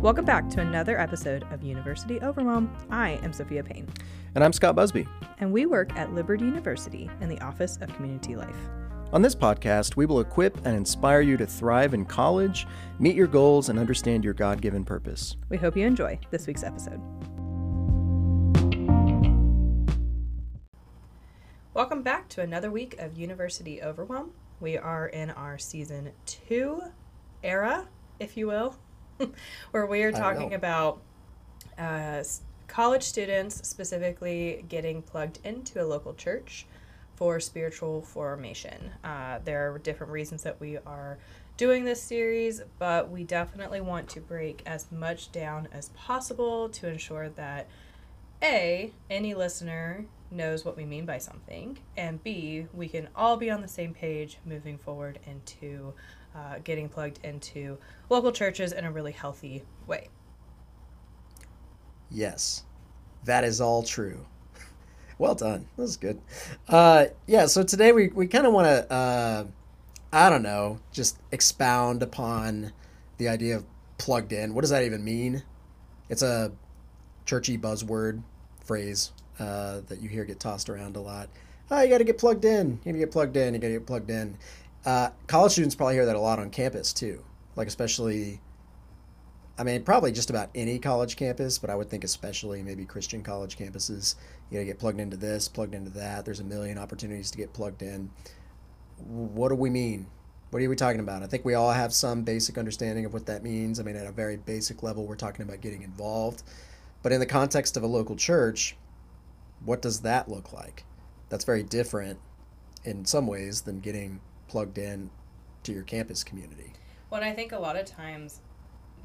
Welcome back to another episode of University Overwhelm. I am Sophia Payne, And I'm Scott Busby. and we work at Liberty University in the Office of Community Life. On this podcast, we will equip and inspire you to thrive in college, meet your goals, and understand your God given purpose. We hope you enjoy this week's episode. Welcome back to another week of University Overwhelm. We are in our season two era, if you will, where we are talking about uh, college students specifically getting plugged into a local church for spiritual formation. Uh, there are different reasons that we are doing this series, but we definitely want to break as much down as possible to ensure that A, any listener knows what we mean by something, and B, we can all be on the same page moving forward into uh, getting plugged into local churches in a really healthy way. Yes, that is all true. Well done. That was good. Uh, yeah, so today we, we kind of want to, uh, I don't know, just expound upon the idea of plugged in. What does that even mean? It's a churchy buzzword phrase uh, that you hear get tossed around a lot. Oh, you got to get plugged in. You got to get plugged in. You got to get plugged in. Uh, college students probably hear that a lot on campus too, like especially I mean, probably just about any college campus, but I would think especially maybe Christian college campuses. You to get plugged into this, plugged into that. There's a million opportunities to get plugged in. What do we mean? What are we talking about? I think we all have some basic understanding of what that means. I mean, at a very basic level, we're talking about getting involved. But in the context of a local church, what does that look like? That's very different in some ways than getting plugged in to your campus community. Well, and I think a lot of times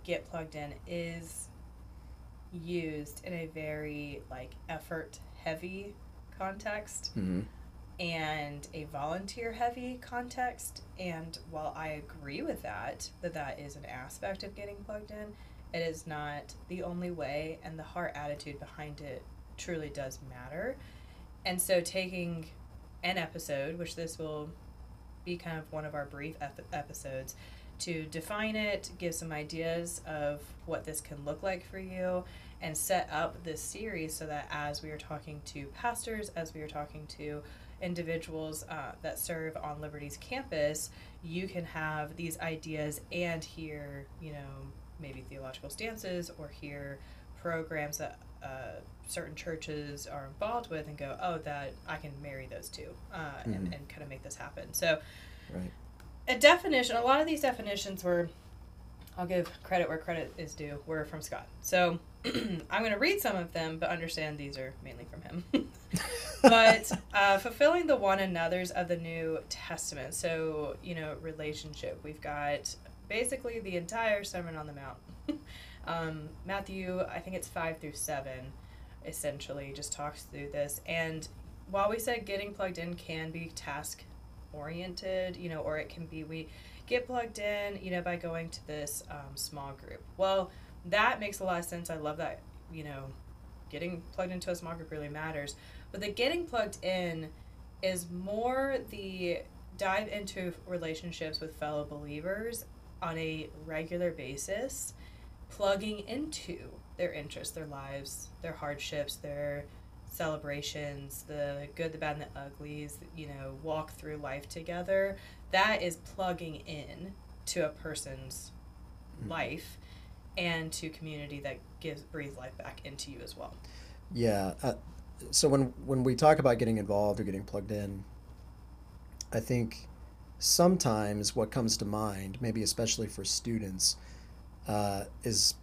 get plugged in is used in a very like effort heavy context Mm-hmm. and a volunteer heavy context and while i agree with that that that is an aspect of getting plugged in it is not the only way and the heart attitude behind it truly does matter and so taking an episode which this will be kind of one of our brief ep- episodes to define it give some ideas of what this can look like for you and set up this series so that as we are talking to pastors as we are talking to individuals uh, that serve on Liberty's campus, you can have these ideas and hear, you know, maybe theological stances or hear programs that uh, certain churches are involved with and go, oh, that I can marry those two uh, and, Mhm. and kind of make this happen. So, Right. a definition, a lot of these definitions were, I'll give credit where credit is due, were from Scott. So, I'm going to read some of them, but understand these are mainly from him. but uh, fulfilling the one another's of the New Testament. So, you know, relationship. We've got basically the entire Sermon on the Mount. um, Matthew, I think it's 5 through 7, essentially, just talks through this. And while we said getting plugged in can be task oriented, you know, or it can be we get plugged in, you know, by going to this um, small group. Well, that makes a lot of sense. I love that, you know, getting plugged into a small group really matters. But the getting plugged in is more the dive into relationships with fellow believers on a regular basis, plugging into their interests, their lives, their hardships, their celebrations, the good, the bad, and the uglies, you know, walk through life together. That is plugging in to a person's Mhm. life and to community that gives breathes life back into you as well. Yeah. Uh, so when when we talk about getting involved or getting plugged in, I think sometimes what comes to mind, maybe especially for students, uh, is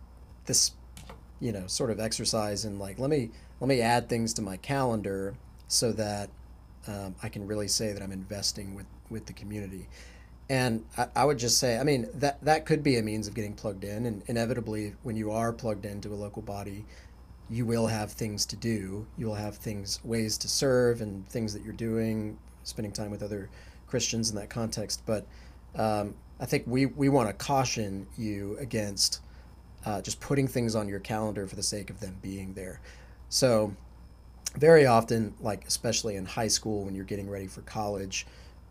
this, you know, sort of exercise in like let me let me add things to my calendar so that um, I can really say that I'm investing with with the community. And I, I would just say, I mean, that that could be a means of getting plugged in, and inevitably, when you are plugged into a local body, you will have things to do. You will have things, ways to serve, and things that you're doing, spending time with other Christians in that context. But um, I think we, we want to caution you against uh, just putting things on your calendar for the sake of them being there. So, very often, like especially in high school when you're getting ready for college,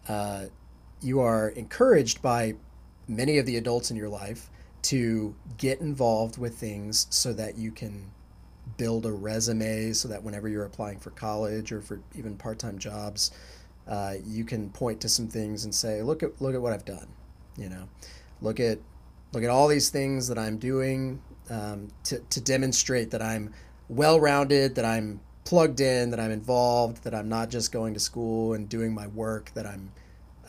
uh, you are encouraged by many of the adults in your life to get involved with things so that you can build a resume so that whenever you're applying for college or for even part-time jobs uh, you can point to some things and say look at look at what i've done you know look at look at all these things that i'm doing um, to, to demonstrate that i'm well-rounded that i'm plugged in that i'm involved that i'm not just going to school and doing my work that i'm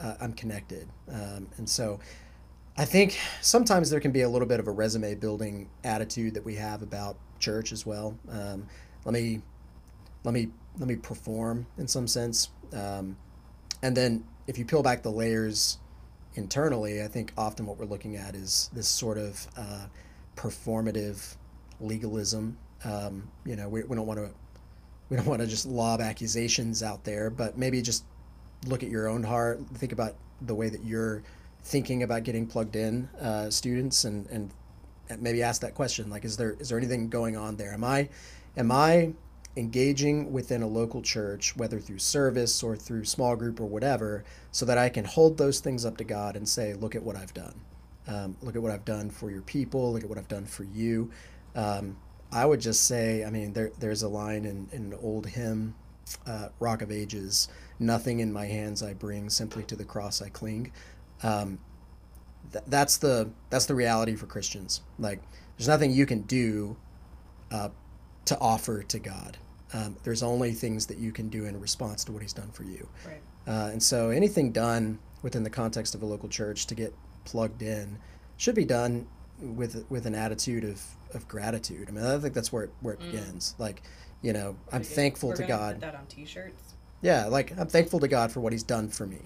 uh, i'm connected um, and so I think sometimes there can be a little bit of a resume building attitude that we have about church as well. Um, let me let me let me perform in some sense, um, and then if you peel back the layers internally, I think often what we're looking at is this sort of uh, performative legalism. Um, you know, we, we don't want to we don't want to just lob accusations out there, but maybe just look at your own heart, think about the way that you're thinking about getting plugged in uh, students and, and maybe ask that question like is there is there anything going on there am i am i engaging within a local church whether through service or through small group or whatever so that i can hold those things up to god and say look at what i've done. Um, look at what i've done for your people. Look at what i've done for you. Um, i would just say i mean there, there's a line in, in an old hymn uh, rock of ages nothing in my hands i bring simply to the cross i cling. Um, th- that's the that's the reality for Christians. Like, there's nothing you can do uh, to offer to God. Um, there's only things that you can do in response to what He's done for you. Right. Uh, and so, anything done within the context of a local church to get plugged in should be done with with an attitude of, of gratitude. I mean, I think that's where it, where it Mm. begins. Like, you know, I'm if thankful we're to God. Put that on T-shirts. Yeah, like I'm thankful to God for what He's done for me.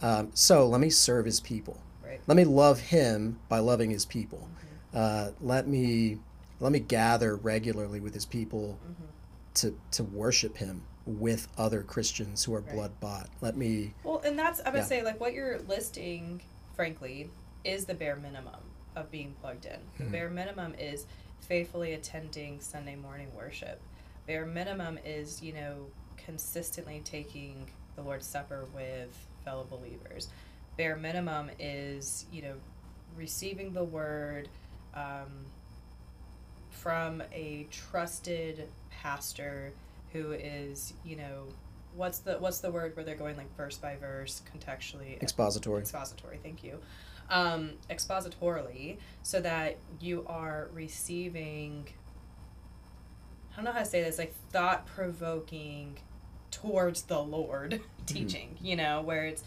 Um, so let me serve His people. Right. Let me love Him by loving His people. Mm-hmm. Uh, let me let me gather regularly with His people Mm-hmm. to to worship Him with other Christians who are Right. blood bought. Let me Well, and that's I'm gonna Yeah. say like what you're listing, frankly, is the bare minimum of being plugged in. The Mhm. bare minimum is faithfully attending Sunday morning worship. Bare minimum is you know consistently taking the Lord's Supper with fellow believers. Bare minimum is you know receiving the word um, from a trusted pastor who is you know what's the what's the word where they're going like verse by verse contextually? Expository. expository thank you. Um, expositorily so that you are receiving i don't know how to say this like thought provoking towards the lord teaching you know where it's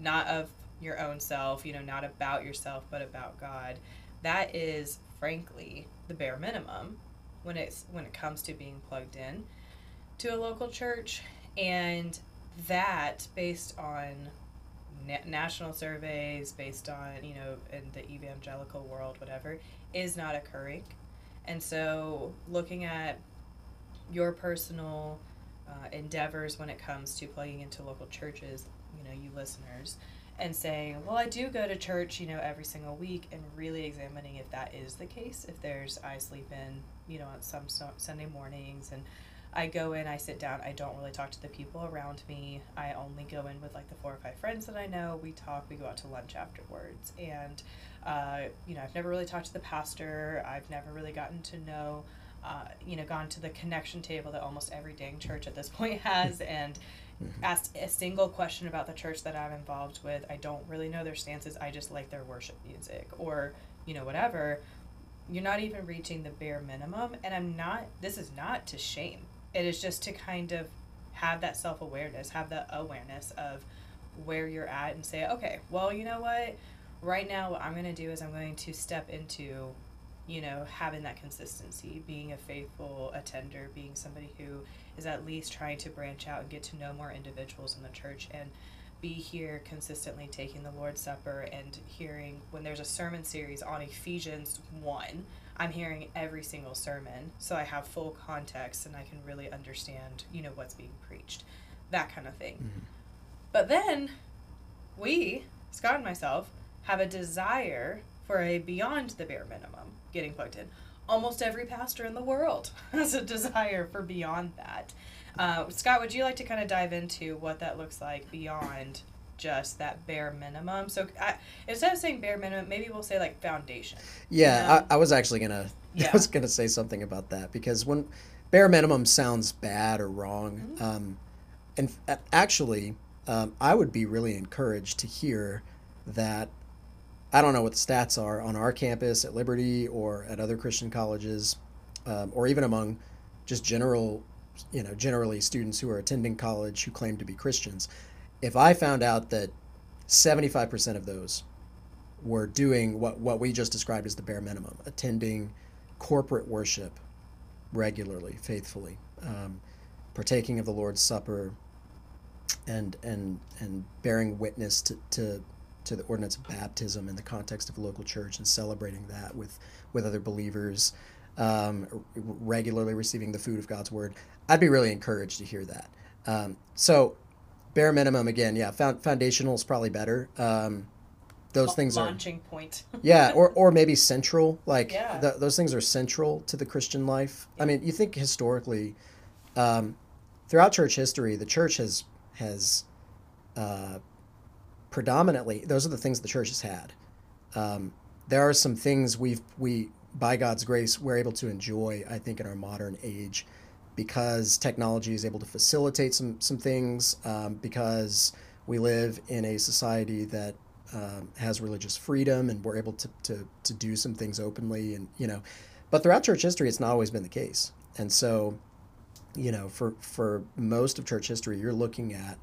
not of your own self you know not about yourself but about god. That is frankly the bare minimum when it's when it comes to being plugged in to a local church. And that based on na- national surveys based on you know in the evangelical world whatever is not occurring. And so looking at your personal uh, endeavors when it comes to plugging into local churches you know you listeners and saying well i do go to church you know every single week and really examining if that is the case if there's i sleep in you know on some so- sunday mornings and I go in, I sit down, I don't really talk to the people around me. I only go in with like the four or five friends that I know. We talk, we go out to lunch afterwards. And, uh, you know, I've never really talked to the pastor. I've never really gotten to know, uh, you know, gone to the connection table that almost every dang church at this point has and Mm-hmm. asked a single question about the church that I'm involved with. I don't really know their stances. I just like their worship music or, you know, whatever. You're not even reaching the bare minimum. And I'm not, this is not to shame it is just to kind of have that self awareness, have that awareness of where you're at and say, okay, well, you know what? Right now, what I'm going to do is I'm going to step into, you know, having that consistency, being a faithful attender, being somebody who is at least trying to branch out and get to know more individuals in the church and be here consistently taking the Lord's Supper and hearing when there's a sermon series on Ephesians 1 I'm hearing every single sermon, so I have full context and I can really understand, you know, what's being preached, that kind of thing. Mhm. But then we, Scott and myself, have a desire for a beyond the bare minimum getting plugged in. Almost every pastor in the world has a desire for beyond that. Uh, Scott, would you like to kind of dive into what that looks like beyond just that bare minimum. So I, instead of saying bare minimum, maybe we'll say like foundation. Yeah, you know? I, I was actually gonna Yeah. I was gonna say something about that because when bare minimum sounds bad or wrong, Mm-hmm. um, and f- actually, um, I would be really encouraged to hear that. I don't know what the stats are on our campus at Liberty or at other Christian colleges, um, or even among just general, you know, generally students who are attending college who claim to be Christians. If I found out that 75% of those were doing what, what we just described as the bare minimum, attending corporate worship regularly, faithfully, um, partaking of the Lord's Supper, and and and bearing witness to, to to the ordinance of baptism in the context of a local church and celebrating that with with other believers, um, r- regularly receiving the food of God's word. I'd be really encouraged to hear that. Um, so, bare minimum again, yeah. Found, foundational is probably better. Um, those things are launching point. yeah or, or maybe central like Yeah. th- those things are central to the christian life i mean you think historically um, throughout church history the church has has uh, predominantly those are the things the church has had. Um, there are some things we've we by god's grace we're able to enjoy i think in our modern age because technology is able to facilitate some some things um, because we live in a society that um, has religious freedom and we're able to, to, to do some things openly and you know but throughout church history it's not always been the case. And so you know for for most of church history you're looking at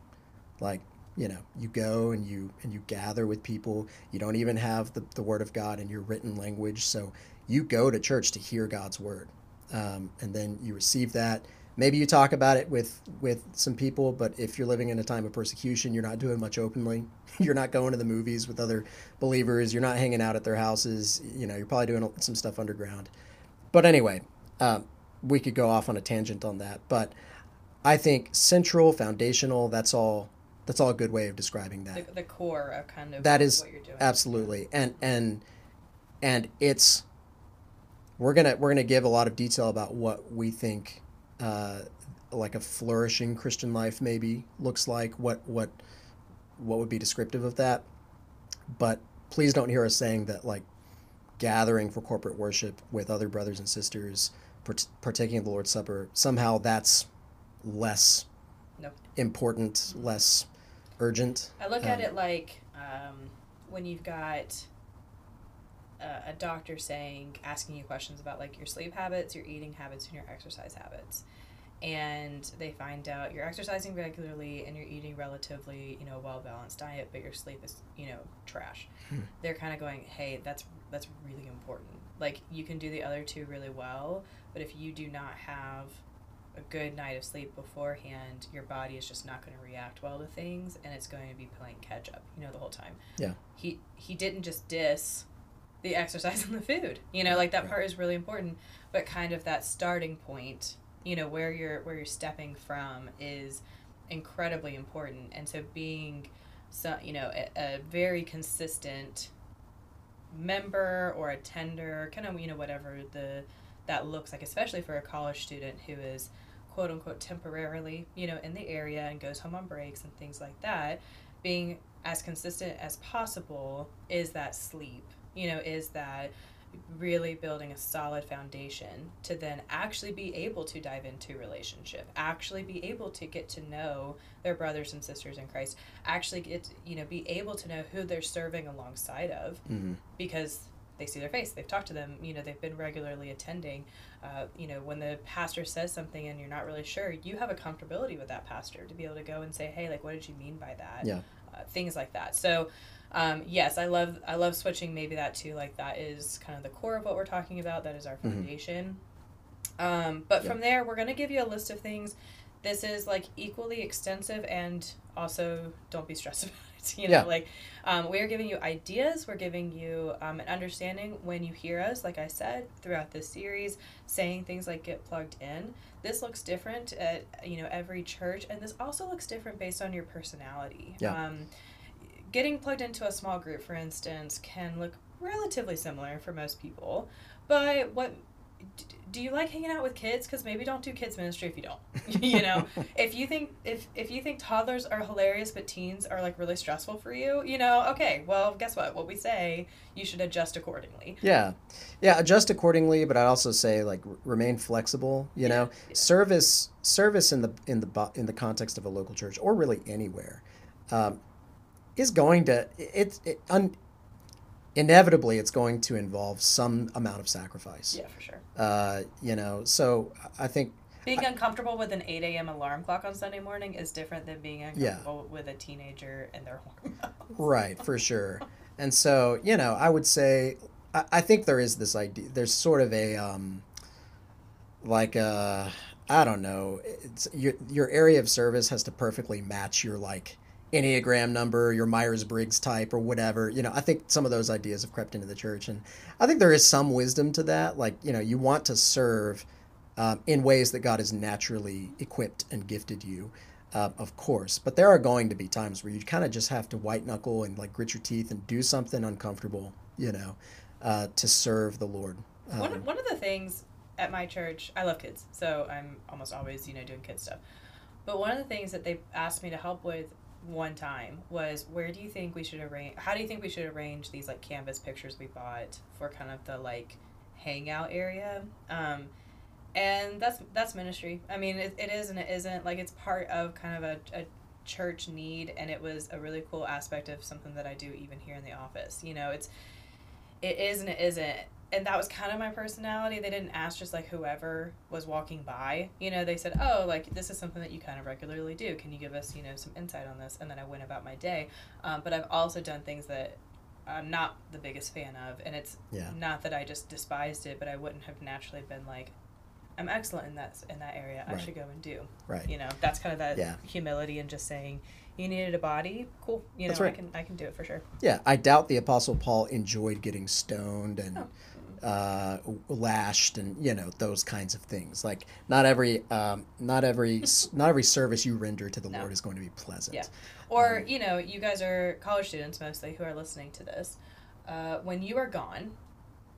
like you know you go and you and you gather with people. You don't even have the, the word of god in your written language. So you go to church to hear god's word um, and then you receive that. Maybe you talk about it with with some people but if you're living in a time of persecution you're not doing much openly. You're not going to the movies with other believers. You're not hanging out at their houses. You know you're probably doing some stuff underground. But anyway um, we could go off on a tangent on that. But i think central foundational that's all that's all a good way of describing that The, the core of kind of that is what you're doing. absolutely and and and it's we're gonna we're gonna give a lot of detail about what we think uh, like a flourishing christian life maybe looks like what what what would be descriptive of that but please don't hear us saying that like gathering for corporate worship with other brothers and sisters part- partaking of the lord's supper somehow that's less Nope. important less urgent I look at Um, it like um, when you've got a, a doctor saying, asking you questions about like your sleep habits, your eating habits, and your exercise habits. And they find out you're exercising regularly and you're eating relatively, you know, well balanced diet, but your sleep is, you know, trash. Hmm. They're kind of going, hey, that's that's really important. Like you can do the other two really well, but if you do not have a good night of sleep beforehand, your body is just not going to react well to things, and it's going to be playing catch up. You know, the whole time. Yeah. He he didn't just diss the exercise and the food. You know, like that Right. part is really important, but kind of that starting point. You know, where you're where you're stepping from is incredibly important, and so being, so you know, a, a very consistent member or attender, kind of you know whatever the that looks like, especially for a college student who is quote unquote temporarily, you know, in the area and goes home on breaks and things like that, being as consistent as possible is that sleep, you know, is that really building a solid foundation to then actually be able to dive into relationship, actually be able to get to know their brothers and sisters in Christ, actually get, you know, be able to know who they're serving alongside of Mhm. because they see their face. They've talked to them you know they've been regularly attending. Uh, you know when the pastor says something and you're not really sure you have a comfortability with that pastor to be able to go and say hey like what did you mean by that? Yeah. uh, things like that. So um, yes i love i love switching maybe that too like that is kind of the core of what we're talking about that is our Mhm. foundation. Um, but Yeah. from there we're going to give you a list of things. This is like equally extensive and also don't be stressed about you know Yeah. like um, we're giving you ideas we're giving you um, an understanding when you hear us like i said throughout this series saying things like get plugged in this looks different at you know every church and this also looks different based on your personality Yeah. um, getting plugged into a small group for instance can look relatively similar for most people but what do you like hanging out with kids? Because maybe don't do kids ministry if you don't. you know, if you think if if you think toddlers are hilarious but teens are like really stressful for you, you know, okay, well, guess what? What we say, you should adjust accordingly. Yeah, yeah, adjust accordingly. But I'd also say like r- remain flexible. You know, Yeah. service service in the in the bo- in the context of a local church or really anywhere um, is going to it's it, un, inevitably it's going to involve some amount of sacrifice. Yeah, for sure. Uh, you know, so I think Being uncomfortable with an 8 a.m. alarm clock on Sunday morning is different than being uncomfortable with a teenager and their hormones. Right, for sure. And so, you know, I would say, I, I think there is this idea. There's sort of a, um, like a, I don't know. It's your your area of service has to perfectly match your like enneagram number, your Myers Briggs type, or whatever. You know, I think some of those ideas have crept into the church, and I think there is some wisdom to that. Like, you know, you want to serve um, in ways that God has naturally equipped and gifted you uh, of course. But there are going to be times where you kind of just have to white knuckle and like grit your teeth and do something uncomfortable, you know, uh, to serve the Lord. one, Um, one of the things at my church, I love kids, so I'm almost always, you know, doing kid stuff. But one of the things that they asked me to help with one time was where do you think we should arrange how do you think we should arrange these like canvas pictures we bought for kind of the like hangout area? Um and that's that's ministry. I mean it, it is and it isn't. Like it's part of kind of a, a church need and it was a really cool aspect of something that i do even here in the office. You know it's it is and it isn't and that was kind of my personality. They didn't ask just like whoever was walking by. You know they said oh like this is something that you kind of regularly do. Can you give us you know some insight on this? And then i went about my day. Um, but i've also done things that i'm not the biggest fan of and it's Yeah. not that i just despised it but i wouldn't have naturally been like i'm excellent in that in that area. I should go and do. Right. you know that's kind of that Yeah. humility and just saying you needed a body? Cool. You know right. i can i can do it for sure. Yeah, I doubt the Apostle Paul enjoyed getting stoned and Oh. Uh, lashed and you know those kinds of things. Like not every um, not every not every service you render to the No. Lord is going to be pleasant. Yeah. Or, Um, you know, you guys are college students mostly who are listening to this. Uh, when you are gone,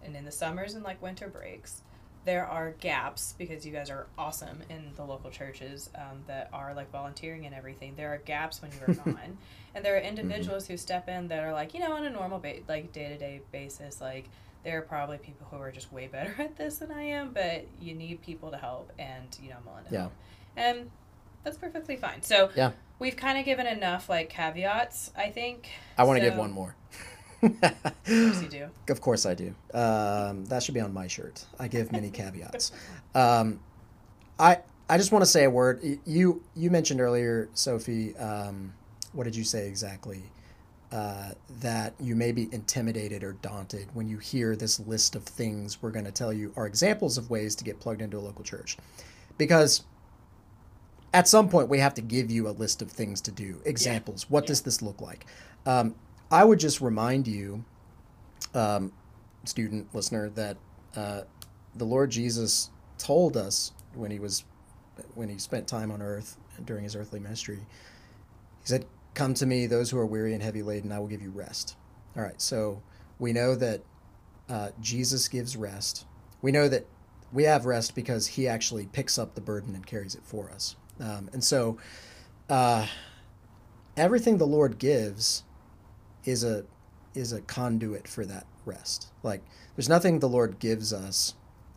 and in the summers and like winter breaks, there are gaps because you guys are awesome in the local churches um, that are like volunteering and everything. There are gaps when you are gone, and there are individuals who step in that are like, you know, on a normal ba- like day to day basis, like there are probably people who are just way better at this than I am, but you need people to help, and you know, to Yeah. and that's perfectly fine. So Yeah. we've kind of given enough like caveats, I think. I want to give one more. Of course you do. Of course I do. Um, that should be on my shirt. I give many caveats. Um, I I just want to say a word. You you mentioned earlier, Sophie. Um, what did you say exactly? Uh, that you may be intimidated or daunted when you hear this list of things we're going to tell you are examples of ways to get plugged into a local church, because at some point we have to give you a list of things to do. Examples. What Yeah. does this look like? Um, I would just remind you um, student listener that uh, the Lord Jesus told us when he was when he spent time on earth during his earthly ministry. He said, "Come to me, those who are weary and heavy laden, I will give you rest." All right, so we know that uh, Jesus gives rest. We know that we have rest because he actually picks up the burden and carries it for us. Um, and so, uh, everything the Lord gives is a is a conduit for that rest. Like there's nothing the Lord gives us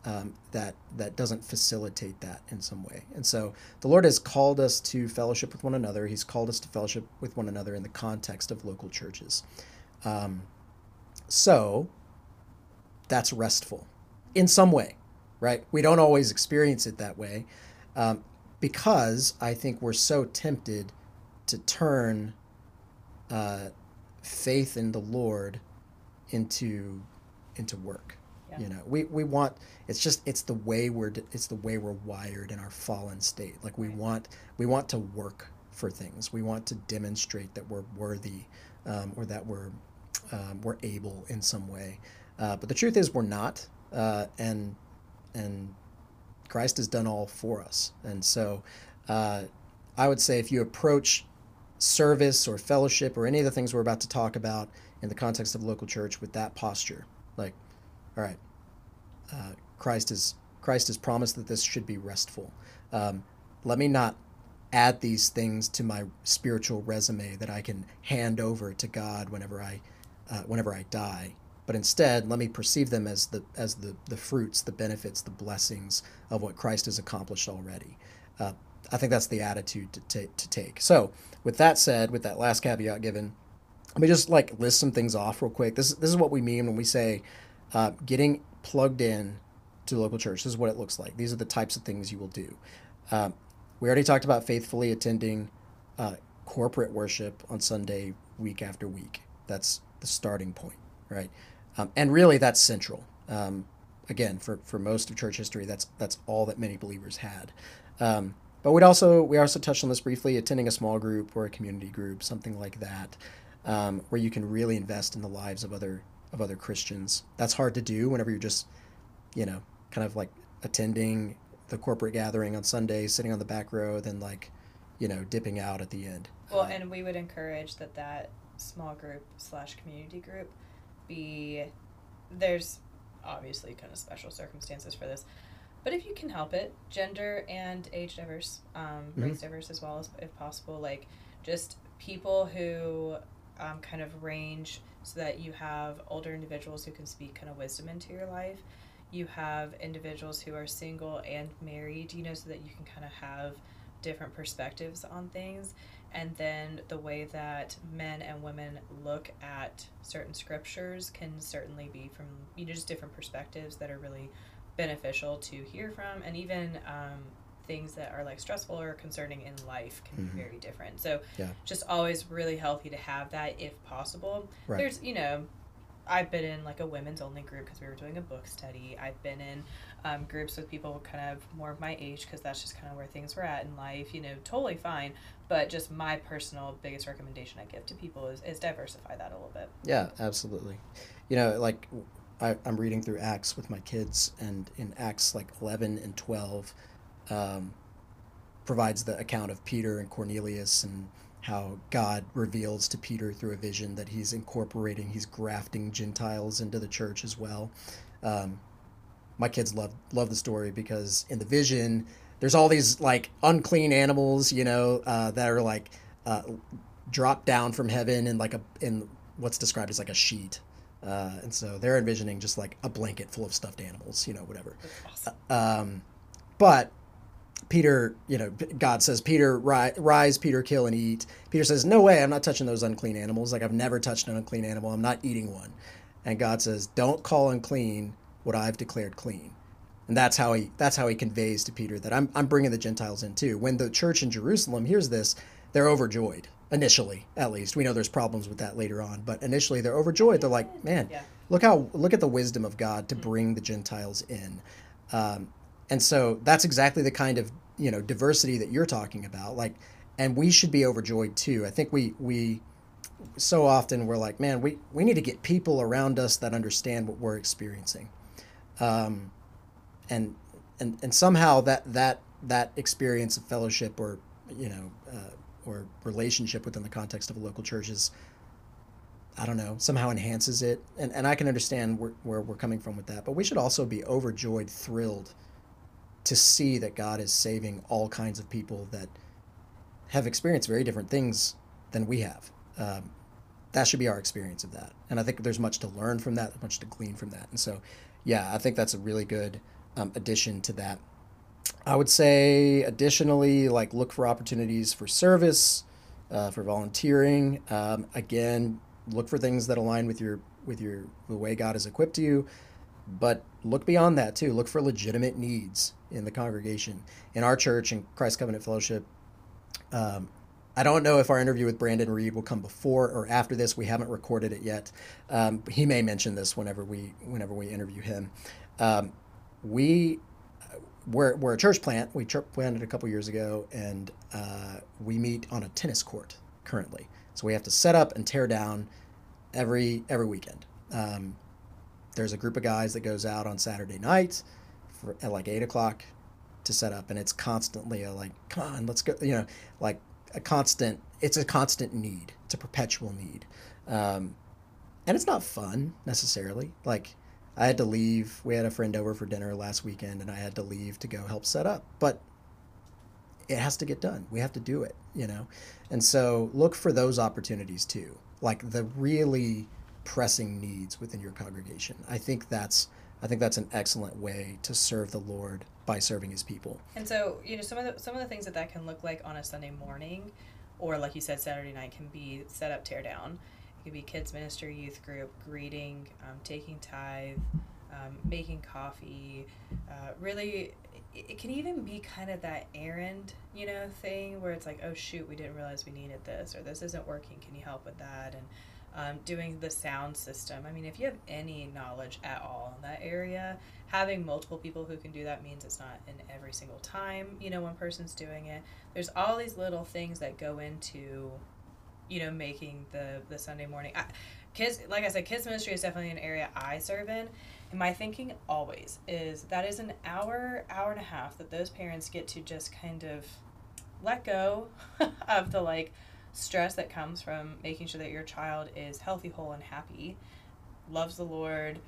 um, that that doesn't facilitate that in some way. And so the Lord has called us to fellowship with one another. He's called us to fellowship with one another in the context of local churches. Um, so that's restful in some way, right? We don't always experience it that way um, because I think we're so tempted to turn uh, faith in the Lord into into work. Yeah. You know, we, we want it's just it's the way we're it's the way we're wired in our fallen state. Like we Right. want we want to work for things. We want to demonstrate that we're worthy um, or that we're um, we're able in some way. Uh, but the truth is we're not, uh, and and Christ has done all for us. And so uh, I would say if you approach service or fellowship or any of the things we're about to talk about in the context of local church with that posture, like, all right, uh, Christ is Christ has promised that this should be restful. Um, let me not add these things to my spiritual resume that I can hand over to God whenever I uh, whenever I die. But instead, let me perceive them as the as the the fruits, the benefits, the blessings of what Christ has accomplished already. Uh, I think that's the attitude to, t- to take. So, with that said, with that last caveat given, let me just like list some things off real quick. This this is what we mean when we say uh, getting plugged in to the local church. This is what it looks like. These are the types of things you will do. Um, we already talked about faithfully attending uh, corporate worship on Sunday, week after week. That's the starting point, right? Um, and really, that's central. Um, again, for, for most of church history, that's that's all that many believers had. Um, but we'd also we also touched on this briefly: attending a small group or a community group, something like that, um, where you can really invest in the lives of other of other Christians. That's hard to do whenever you're just, you know, kind of like attending the corporate gathering on Sunday, sitting on the back row, then like, you know, dipping out at the end. Well, and we would encourage that that small group slash community group be there's obviously kind of special circumstances for this, but if you can help it, gender and age diverse, um, mm-hmm. race diverse as well as if possible, like just people who um, kind of range so that you have older individuals who can speak kind of wisdom into your life you have individuals who are single and married, you know, so that you can kind of have different perspectives on things. And then the way that men and women look at certain scriptures can certainly be from, you know, just different perspectives that are really beneficial to hear from. And even um, things that are like stressful or concerning in life can mm-hmm. be very different. So yeah. just always really healthy to have that if possible. Right. There's, you know, I've been in like a women's only group because we were doing a book study. I've been in um, groups with people kind of more of my age because that's just kind of where things were at in life. You know, totally fine. But just my personal biggest recommendation I give to people is, is diversify that a little bit. Yeah, absolutely. You know, like I, am reading through Acts with my kids, and in Acts like 11 and 12, um, provides the account of Peter and Cornelius and how God reveals to Peter through a vision that he's incorporating, he's grafting Gentiles into the church as well. Um, my kids love love the story because in the vision, there's all these like unclean animals, you know, uh, that are like uh, dropped down from heaven in like a in what's described as like a sheet. Uh, and so they're envisioning just like a blanket full of stuffed animals, you know, whatever. Awesome. Um, but Peter, you know, God says, Peter, rise, Peter, kill and eat. Peter says, No way, I'm not touching those unclean animals. Like, I've never touched an unclean animal. I'm not eating one. And God says, Don't call unclean what I've declared clean. And that's how he that's how he conveys to Peter that I'm I'm bringing the Gentiles in too. When the church in Jerusalem hears this, they're overjoyed. Initially, at least. We know there's problems with that later on, but initially they're overjoyed. They're like, "Man, yeah. look how look at the wisdom of God to mm-hmm. bring the Gentiles in." Um, and so that's exactly the kind of you know diversity that you're talking about like and we should be overjoyed too i think we we so often we're like man we we need to get people around us that understand what we're experiencing um and and and somehow that that that experience of fellowship or you know uh, or relationship within the context of a local church is I don't know, somehow enhances it. And, and I can understand where, where we're coming from with that. But we should also be overjoyed, thrilled to see that God is saving all kinds of people that have experienced very different things than we have. Um, that should be our experience of that. And I think there's much to learn from that, much to glean from that. And so, yeah, I think that's a really good um, addition to that. I would say, additionally, like look for opportunities for service, uh, for volunteering. Um, again, look for things that align with your with your the way God has equipped you but look beyond that too. Look for legitimate needs in the congregation. In our church, in Christ Covenant Fellowship, um, I don't know if our interview with Brandon Reed will come before or after this. We haven't recorded it yet. Um, he may mention this whenever we whenever we interview him. Um, we we're, we're a church plant. We planted a couple years ago, and uh, we meet on a tennis court currently. So we have to set up and tear down every every weekend. Um, there's a group of guys that goes out on Saturday night for, at like eight o'clock to set up, and it's constantly a like, come on, let's go. You know, like a constant. It's a constant need. It's a perpetual need, um, and it's not fun necessarily. Like, I had to leave. We had a friend over for dinner last weekend, and I had to leave to go help set up. But it has to get done. We have to do it, you know? And so look for those opportunities too, like the really pressing needs within your congregation. I think that's I think that's an excellent way to serve the Lord by serving his people. And so, you know, some of the some of the things that that can look like on a Sunday morning or like you said Saturday night can be set up tear down. It could be kids ministry, youth group, greeting, um, taking tithe, um, making coffee, uh, really it can even be kind of that errand, you know, thing where it's like, oh shoot, we didn't realize we needed this, or this isn't working. Can you help with that? And um, doing the sound system. I mean, if you have any knowledge at all in that area, having multiple people who can do that means it's not in every single time, you know, one person's doing it. There's all these little things that go into, you know, making the the Sunday morning. I, kids, like I said, kids ministry is definitely an area I serve in and my thinking always is that is an hour, hour and a half that those parents get to just kind of let go of the like stress that comes from making sure that your child is healthy, whole, and happy, loves the Lord,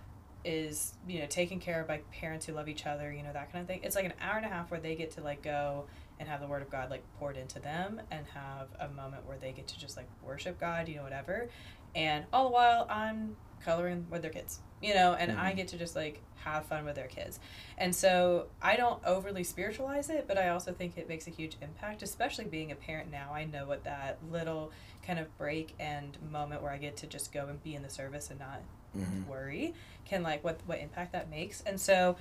is, you know, taken care of by parents who love each other, you know, that kind of thing. It's like an hour and a half where they get to like go and have the word of God like poured into them and have a moment where they get to just like worship God, you know, whatever. And all the while I'm coloring with their kids you know, and mm-hmm. I get to just like have fun with their kids. And so I don't overly spiritualize it, but I also think it makes a huge impact, especially being a parent now. I know what that little kind of break and moment where I get to just go and be in the service and not mm-hmm. worry can like what what impact that makes. And so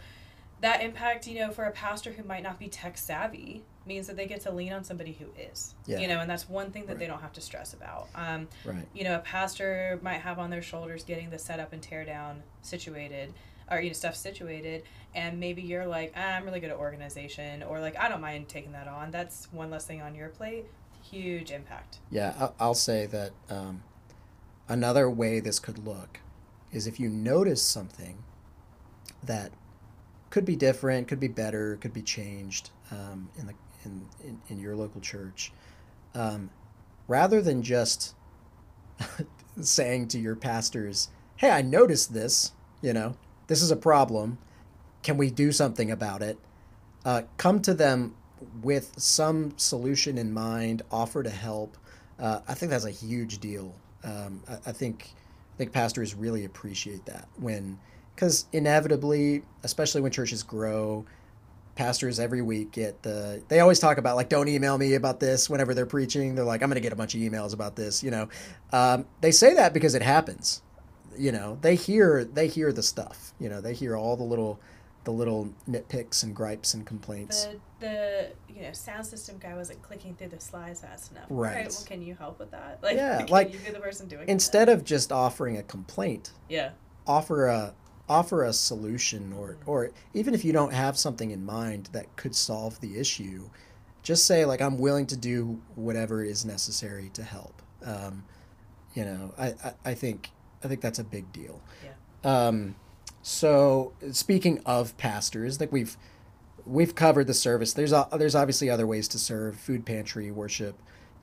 that impact, you know, for a pastor who might not be tech savvy means that they get to lean on somebody who is. Yeah. You know, and that's one thing that right. they don't have to stress about. Um, right. You know, a pastor might have on their shoulders getting the setup and tear down situated, or you know, stuff situated, and maybe you're like, ah, I'm really good at organization, or like I don't mind taking that on. That's one less thing on your plate. Huge impact. Yeah, I'll say that um, another way this could look is if you notice something that could be different, could be better, could be changed um, in the in, in, in, your local church, um, rather than just saying to your pastors, "Hey, I noticed this. You know, this is a problem. Can we do something about it?" Uh, come to them with some solution in mind, offer to help. Uh, I think that's a huge deal. Um, I, I think I think pastors really appreciate that when because inevitably, especially when churches grow, pastors every week get the they always talk about like don't email me about this whenever they're preaching. They're like i'm gonna get a bunch of emails about this you know? Um, they say that because it happens you know? They hear they hear the stuff you know? They hear all the little the little nitpicks and gripes and complaints. The the you know sound system guy wasn't clicking through the slides fast enough. Right, right. well can you help with that? Like yeah like you be the person doing instead of just offering a complaint yeah. offer a offer a solution or or even if you don't have something in mind that could solve the issue just say like i'm willing to do whatever is necessary to help. Um, you know I, I, I think i think that's a big deal. Yeah. um, so speaking of pastors like we've we've covered the service. There's a, there's obviously other ways to serve food pantry worship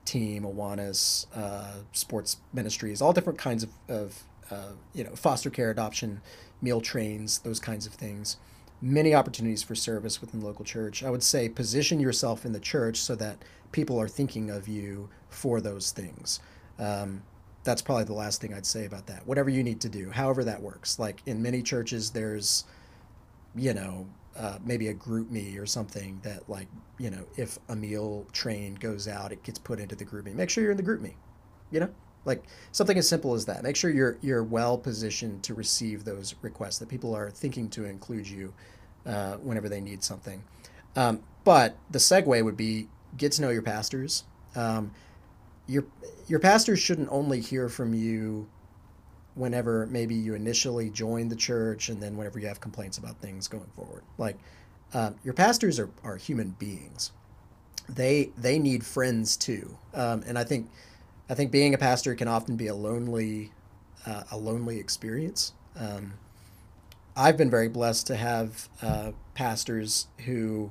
team awanas uh, sports ministries all different kinds of, of uh, you know foster care adoption meal trains, those kinds of things. Many opportunities for service within local church. I would say position yourself in the church so that people are thinking of you for those things. Um, that's probably the last thing I'd say about that. Whatever you need to do, however that works. Like in many churches, there's, you know, uh, maybe a GroupMe or something that, like, you know, if a meal train goes out, it gets put into the GroupMe Make sure you're in the GroupMe you know? Like something as simple as that. Make sure you're you're well positioned to receive those requests that people are thinking to include you uh, whenever they need something. Um, but the segue would be get to know your pastors. Um, your your pastors shouldn't only hear from you whenever maybe you initially join the church and then whenever you have complaints about things going forward. Like um, your pastors are, are human beings. They they need friends too, um, and I think I think being a pastor can often be a lonely, uh, a lonely experience. Um, I've been very blessed to have uh, pastors who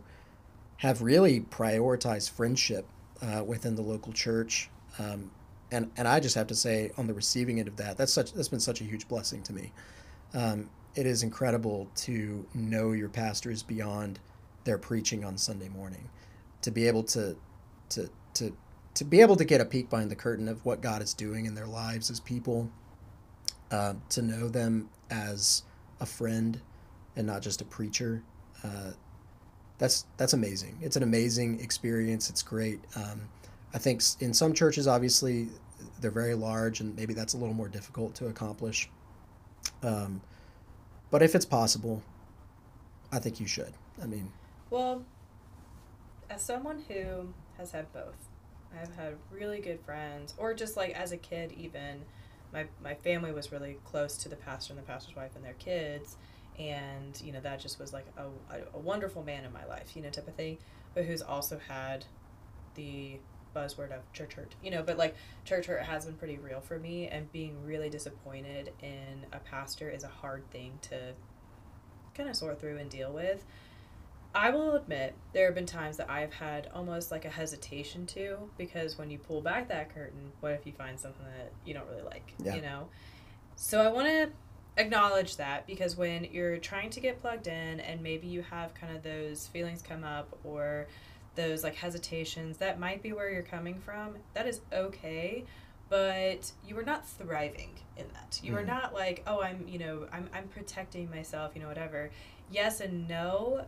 have really prioritized friendship uh, within the local church, um, and and I just have to say, on the receiving end of that, that's such that's been such a huge blessing to me. Um, it is incredible to know your pastors beyond their preaching on Sunday morning, to be able to to to to be able to get a peek behind the curtain of what God is doing in their lives as people, uh, to know them as a friend and not just a preacher. Uh, that's that's amazing. It's an amazing experience. It's great. Um, I think in some churches, obviously, they're very large, and maybe that's a little more difficult to accomplish. Um, but if it's possible, I think you should. I mean, well, as someone who has had both, I've had really good friends, or just like as a kid, even my my family was really close to the pastor and the pastor's wife and their kids, and you know that just was like a, a, wonderful man in my life, you know, type of thing. But who's also had the buzzword of church hurt, you know. But like church hurt has been pretty real for me, and being really disappointed in a pastor is a hard thing to kind of sort through and deal with. I will admit there have been times that I've had almost like a hesitation to because when you pull back that curtain, what if you find something that you don't really like, yeah. you know? So I want to acknowledge that because when you're trying to get plugged in and maybe you have kind of those feelings come up or those like hesitations, that might be where you're coming from. That is okay, but you are not thriving in that. You mm. are mm-hmm. not like, oh, I'm, you know, I'm I'm protecting myself, you know, whatever. Yes and no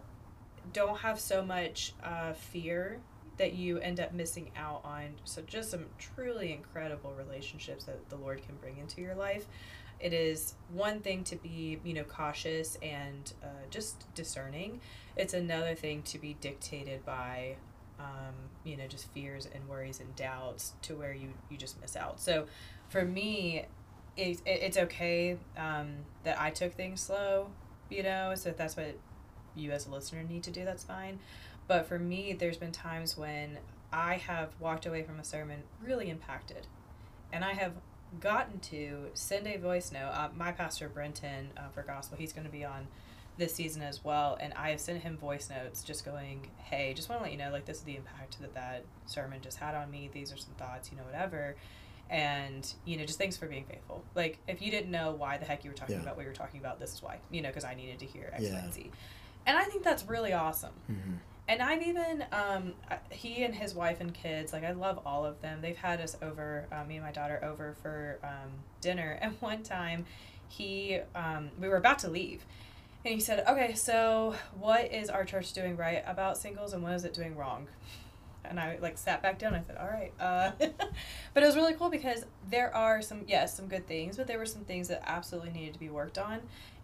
don't have so much uh, fear that you end up missing out on so just some truly incredible relationships that the lord can bring into your life. It is one thing to be you know cautious and uh, just discerning. It's another thing to be dictated by um, you know just fears and worries and doubts to where you you just miss out. So for me it, it's okay um, that i took things slow you know so that's what you as a listener need to do, that's fine. But for me, there's been times when I have walked away from a sermon really impacted. And I have gotten to send a voice note. Uh, my pastor, Brenton, uh, for gospel, he's going to be on this season as well. And I have sent him voice notes just going, hey, just want to let you know, like, this is the impact that that sermon just had on me. These are some thoughts, you know, whatever. And, you know, just thanks for being faithful. Like, if you didn't know why the heck you were talking yeah. about what you were talking about, this is why, you know, because I needed to hear X, yeah. Y, and Z. And I think that's really awesome. Mm-hmm. And I've even, um, he and his wife and kids, like, I love all of them. They've had us over, uh, me and my daughter, over for um, dinner. And one time, he, um, we were about to leave. And he said, okay, so what is our church doing right about singles and what is it doing wrong? And I like sat back down. And I said, "All right," uh, but it was really cool because there are some yes some good things, but there were some things that absolutely needed to be worked on.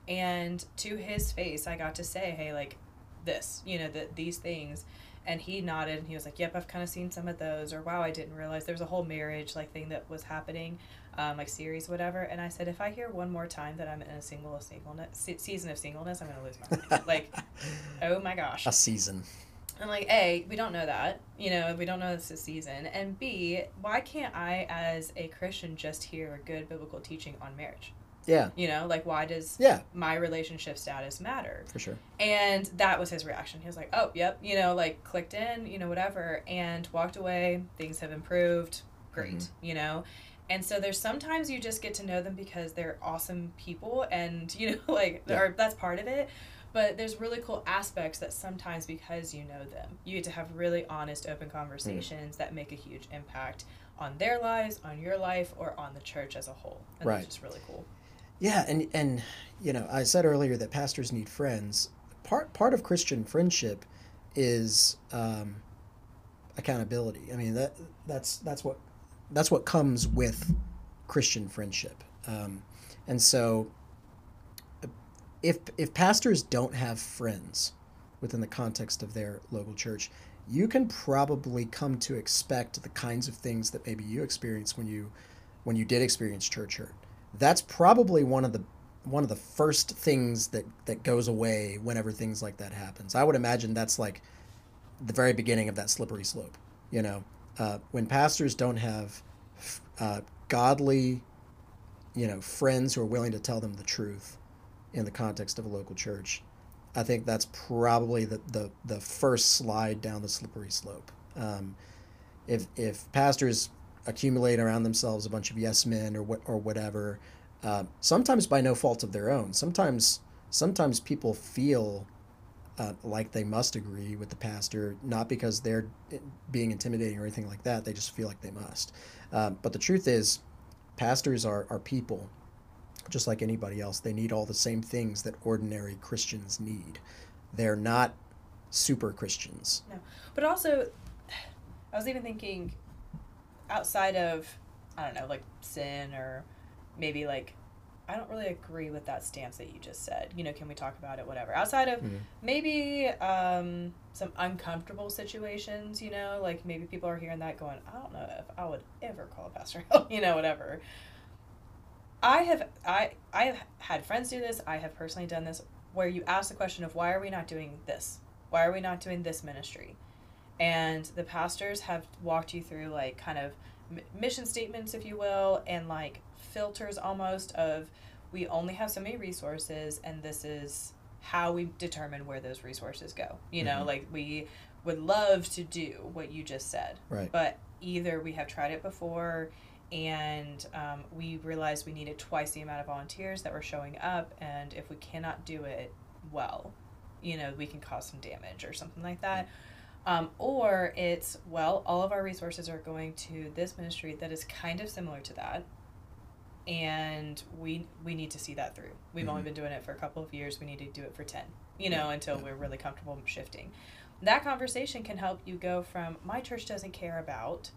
And to his face, I got to say, hey, like this, you know, that these things. And he nodded and he was like, yep, I've kind of seen some of those. Or wow, I didn't realize there was a whole marriage like thing that was happening, um, like series, whatever. And I said, if I hear one more time that I'm in a single singleness season of singleness, I'm gonna lose my mind. like, oh my gosh, a season. I'm like, A, we don't know that. You know, we don't know this is season. And B, why can't I, as a Christian, just hear good biblical teaching on marriage? Yeah. You know, like why does yeah. my relationship status matter? For sure. And that was his reaction. He was like, "Oh, yep," you know, like clicked in, you know, whatever, and walked away. Things have improved. Great, mm-hmm. you know. And so there's sometimes you just get to know them because they're awesome people and you know like yeah. or that's part of it. But there's really cool aspects that sometimes because you know them, you get to have really honest, open conversations mm. that make a huge impact on their lives, on your life, or on the church as a whole. And right. that's just really cool. Yeah, and and you know, I said earlier that pastors need friends. Part part of Christian friendship is um, accountability. I mean that that's that's what that's what comes with Christian friendship. Um, and so, if if pastors don't have friends within the context of their local church, you can probably come to expect the kinds of things that maybe you experienced when you when you did experience church hurt that's probably one of the one of the first things that that goes away whenever things like that happens. I would imagine that's like the very beginning of that slippery slope. You know, uh, when pastors don't have uh, godly, you know, friends who are willing to tell them the truth in the context of a local church, I think that's probably the the, the first slide down the slippery slope. Um, if if pastors accumulate around themselves a bunch of yes men or what or whatever. Uh, sometimes by no fault of their own. Sometimes sometimes people feel uh, like they must agree with the pastor, not because they're being intimidating or anything like that. They just feel like they must. Um, but the truth is, pastors are, are people, just like anybody else. They need all the same things that ordinary Christians need. They're not super Christians. No. But also, I was even thinking outside of, I don't know, like sin or maybe like I don't really agree with that stance that you just said. You know, can we talk about it? Whatever. Outside of mm-hmm. maybe um, some uncomfortable situations, you know, like maybe people are hearing that going, I don't know if I would ever call a pastor, you know, whatever. I have I I have had friends do this. I have personally done this where you ask the question of why are we not doing this? Why are we not doing this ministry? And the pastors have walked you through like kind of mission statements, if you will, and like filters almost of we only have so many resources and this is how we determine where those resources go. You know, mm-hmm. like we would love to do what you just said. Right. But either we have tried it before and um, we realized we needed twice the amount of volunteers that were showing up and if we cannot do it well you know we can cause some damage or something like that um, or it's well all of our resources are going to this ministry that is kind of similar to that and we we need to see that through. We've mm-hmm. only been doing it for a couple of years. We need to do it for 10, you know, until we're really comfortable shifting. That conversation can help you go from my church doesn't care about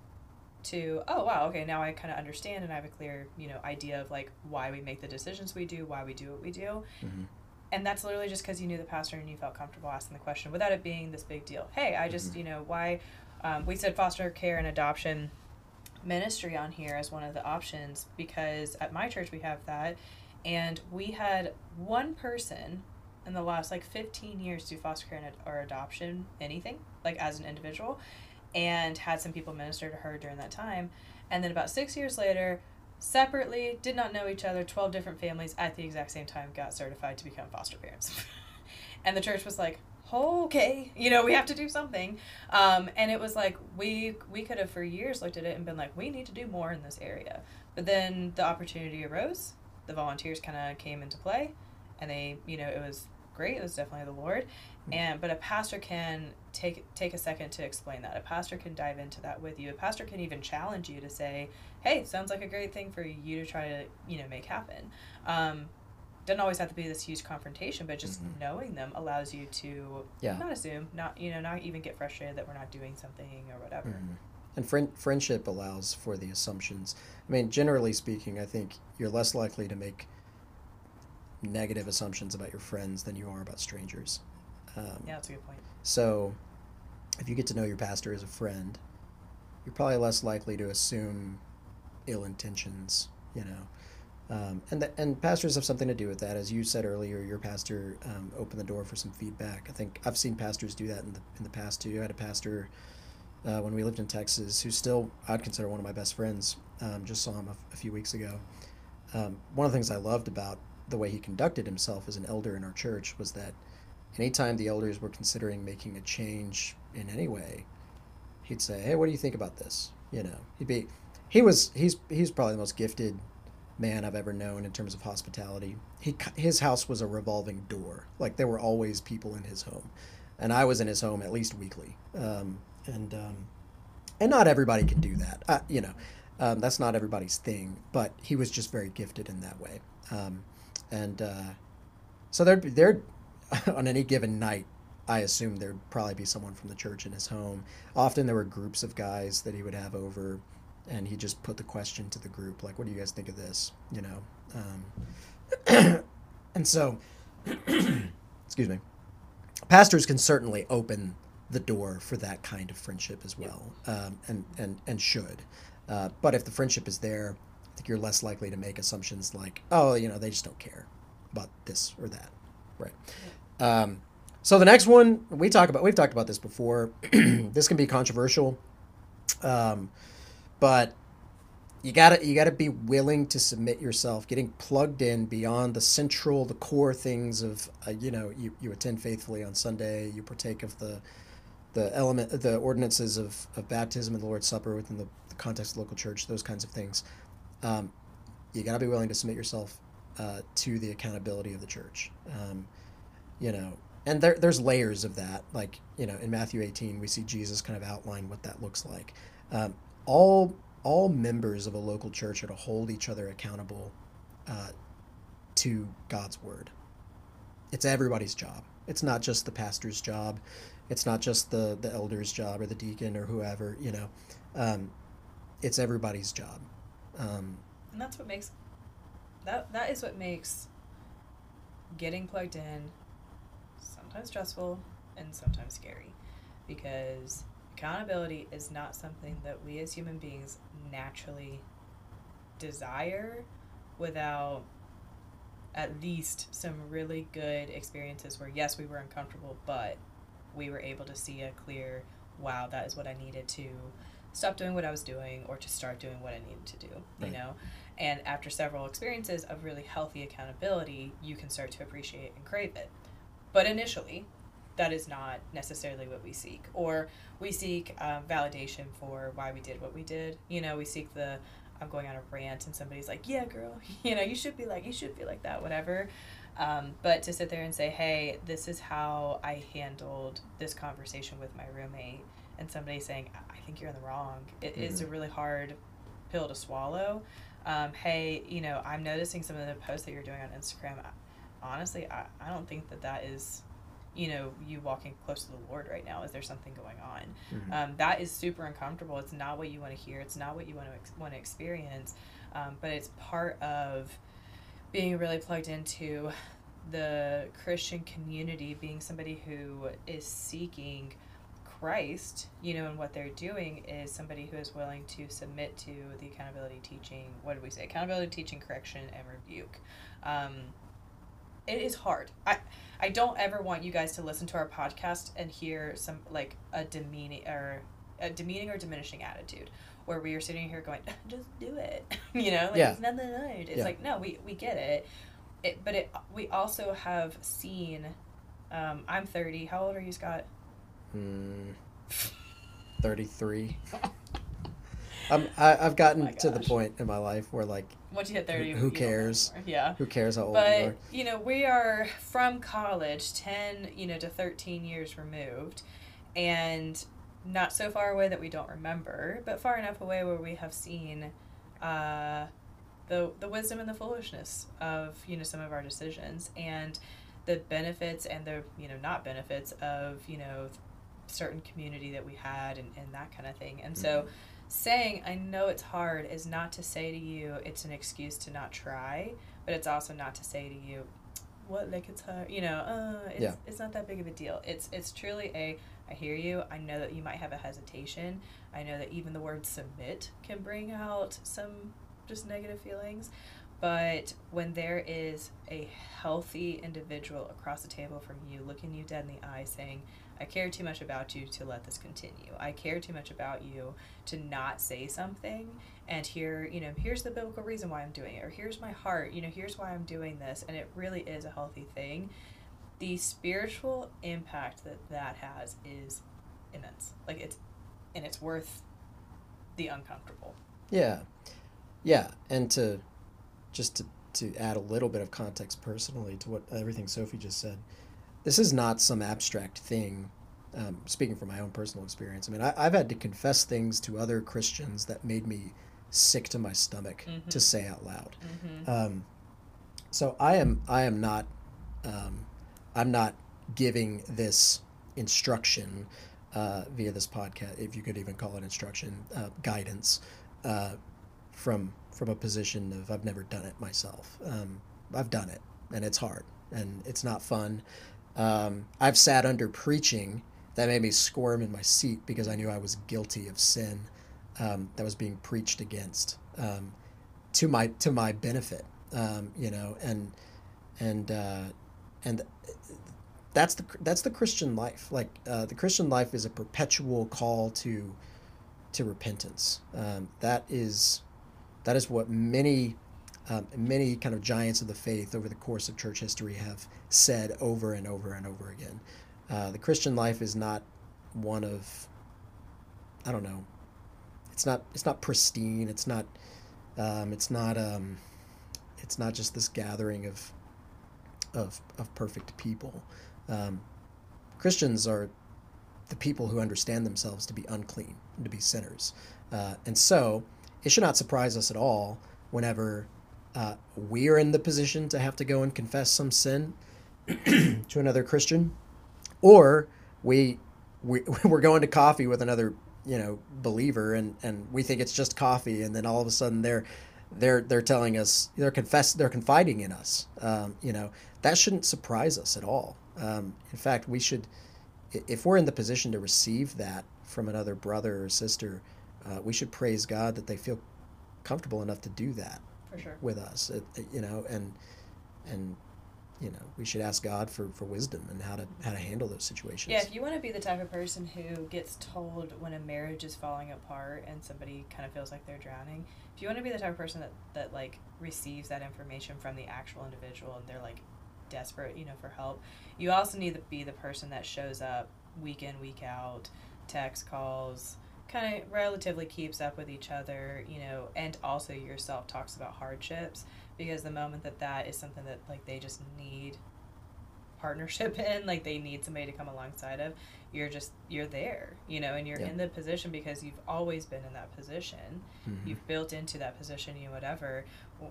to oh wow okay now I kind of understand and I have a clear you know idea of like why we make the decisions we do why we do what we do mm-hmm. And that's literally just because you knew the pastor and you felt comfortable asking the question without it being this big deal. Hey I just mm-hmm. you know why um, we said foster care and adoption ministry on here as one of the options because at my church we have that. And we had one person in the last like 15 years do foster care or adoption anything like as an individual and had some people minister to her during that time. And then about six years later separately did not know each other 12 different families at the exact same time got certified to become foster parents and the church was like okay, you know, we have to do something. Um, and it was like we we could have for years looked at it and been like, we need to do more in this area. But then the opportunity arose. The volunteers kind of came into play, and they, you know, it was great. It was definitely the Lord. Hmm. And but a pastor can take take a second to explain that. A pastor can dive into that with you. A pastor can even challenge you to say, "Hey, sounds like a great thing for you to try to you know make happen." Um, doesn't always have to be this huge confrontation, but just mm-hmm. knowing them allows you to yeah. not assume, not you know, not even get frustrated that we're not doing something or whatever. Mm-hmm. And friend, friendship allows for the assumptions. I mean, generally speaking, I think you're less likely to make negative assumptions about your friends than you are about strangers. Um, yeah, that's a good point. So, if you get to know your pastor as a friend, you're probably less likely to assume ill intentions. You know, um, and the, and pastors have something to do with that, as you said earlier. Your pastor um, opened the door for some feedback. I think I've seen pastors do that in the in the past too. I had a pastor uh, when we lived in Texas who's still I'd consider one of my best friends. Um, just saw him a, a few weeks ago. Um, one of the things I loved about the way he conducted himself as an elder in our church was that anytime the elders were considering making a change in any way, he'd say, "Hey, what do you think about this?" You know, he'd be he was he's he's probably the most gifted man I've ever known in terms of hospitality. He his house was a revolving door. Like there were always people in his home, and I was in his home at least weekly. Um, and um, and not everybody can do that. You know, um, that's not everybody's thing. But he was just very gifted in that way. And uh, so there'd there on any given night. I assume there'd probably be someone from the church in his home. Often there were groups of guys that he would have over and he just put the question to the group like what do you guys think of this you know um, and so excuse me pastors can certainly open the door for that kind of friendship as well um, and, and, and should uh, but if the friendship is there think you're less likely to make assumptions like oh you know they just don't care about this or that right? Um, so the next one we talk about we've talked about this before. This can be controversial um, but you gotta you gotta be willing to submit yourself getting plugged in beyond the central the core things of uh, you know you, you attend faithfully on sunday you partake of the the element the ordinances of, of baptism and the lord's supper within the, the context of the local church those kinds of things um, you gotta be willing to submit yourself uh, to the accountability of the church. Um, you know, and there, there's layers of that. Like you know, in Matthew 18, we see Jesus kind of outline what that looks like. Um, all all members of a local church are to hold each other accountable uh, to God's word. It's everybody's job. It's not just the pastor's job. It's not just the the elder's job or the deacon or whoever. You know, um, it's everybody's job. Um, and that's what makes that that is what makes getting plugged in sometimes stressful and sometimes scary. Because accountability is not something that we as human beings naturally desire without at least some really good experiences where yes we were uncomfortable but we were able to see a clear wow that is what i needed to stop doing what i was doing or to start doing what i needed to do right. you know? And after several experiences of really healthy accountability you can start to appreciate and crave it. But initially that is not necessarily what we seek. Or we seek um, validation for why we did what we did. You know we seek the i'm going on a rant and somebody's like yeah girl you know you should be like you should be like that whatever. Um, but to sit there and say hey this is how i handled this conversation with my roommate and somebody saying i think you're in the wrong It mm-hmm. is a really hard pill to swallow. Um, hey you know i'm noticing some of the posts that you're doing on instagram. Honestly I, I don't think that that is you know you walking close to the lord right now. Is there something going on? Mm-hmm. um, that is super uncomfortable. It's not what you want to hear. It's not what you want to ex- want to experience. Um, but it's part of being really plugged into the christian community being somebody who is seeking christ you know and what they're doing is somebody who is willing to submit to the accountability teaching what did we say accountability teaching correction and rebuke um, it is hard i I don't ever want you guys to listen to our podcast and hear some like a demeaning or a demeaning or diminishing attitude where we are sitting here going, just do it. you know, like yeah. it's nothing hard. It's yeah. like, no, we, we get it. It but it we also have seen um, I'm thirty. How old are you, Scott? Thirty three. I'm, I, have gotten oh to the point in my life where like once you hit 30 who, who cares? yeah. Who cares how old but you are? you know we are from college 10 you know to 13 years removed and not so far away that we don't remember but far enough away where we have seen uh, the the wisdom and the foolishness of you know some of our decisions and the benefits and the you know not benefits of you know certain community that we had and, and that kind of thing and mm-hmm. so saying I know it's hard is not to say to you it's an excuse to not try, but it's also not to say to you, what like it's hard, you know, uh, it's, yeah. it's not that big of a deal. It's it's truly a I hear you. I know that you might have a hesitation. I know that even the word submit can bring out some just negative feelings. But when there is a healthy individual across the table from you looking you dead in the eye saying, I care too much about you to let this continue. I care too much about you to not say something and here, you know, here's the biblical reason why I'm doing it, or here's my heart, you know, here's why I'm doing this, and it really is a healthy thing. The spiritual impact that that has is immense. Like it's, and it's worth the uncomfortable. Yeah, yeah, and to just to to add a little bit of context personally to what everything Sophie just said this is not some abstract thing. Um, speaking from my own personal experience, I mean, I, have had to confess things to other Christians that made me sick to my stomach mm-hmm. to say out loud. Mm-hmm. Um, so I am, I am not, um, I'm not giving this instruction uh, via this podcast, if you could even call it instruction, uh, guidance uh, from from a position of I've never done it myself. Um, I've done it, and it's hard, and it's not fun. Um, I've sat under preaching that made me squirm in my seat because I knew I was guilty of sin um, that was being preached against um, to my to my benefit, um, you know, and and uh, and that's the that's the Christian life. Like uh, the Christian life is a perpetual call to to repentance. Um, that is that is what many um, many kind of giants of the faith over the course of church history have said over and over and over again. Uh, the Christian life is not one of, I don't know, it's not it's not pristine. It's not um, it's not um, it's not just this gathering of of of perfect people. Um, Christians are the people who understand themselves to be unclean to be sinners, uh, and so it should not surprise us at all whenever uh, we're in the position to have to go and confess some sin to another Christian, or we, we we're going to coffee with another you know believer and and we think it's just coffee and then all of a sudden they're they're they're telling us they're confess they're confiding in us um, you know. That shouldn't surprise us at all. Um, in fact we should if we're in the position to receive that from another brother or sister uh, we should praise god that they feel comfortable enough to do that For sure. with us it, it- you know and and you know we should ask god for, for wisdom and how to how to handle those situations Yeah, if you want to be the type of person who gets told when a marriage is falling apart and somebody kind of feels like they're drowning, if you want to be the type of person that, that like receives that information from the actual individual and they're like desperate, you know, for help, you also need to be the person that shows up week in, week out, text calls, kind of relatively keeps up with each other, you know, and also yourself talks about hardships because the moment that that is something that like they just need partnership in like they need somebody to come alongside of you're just you're there you know and you're Yeah. in the position because you've always been in that position Mhm. you've built into that position you know whatever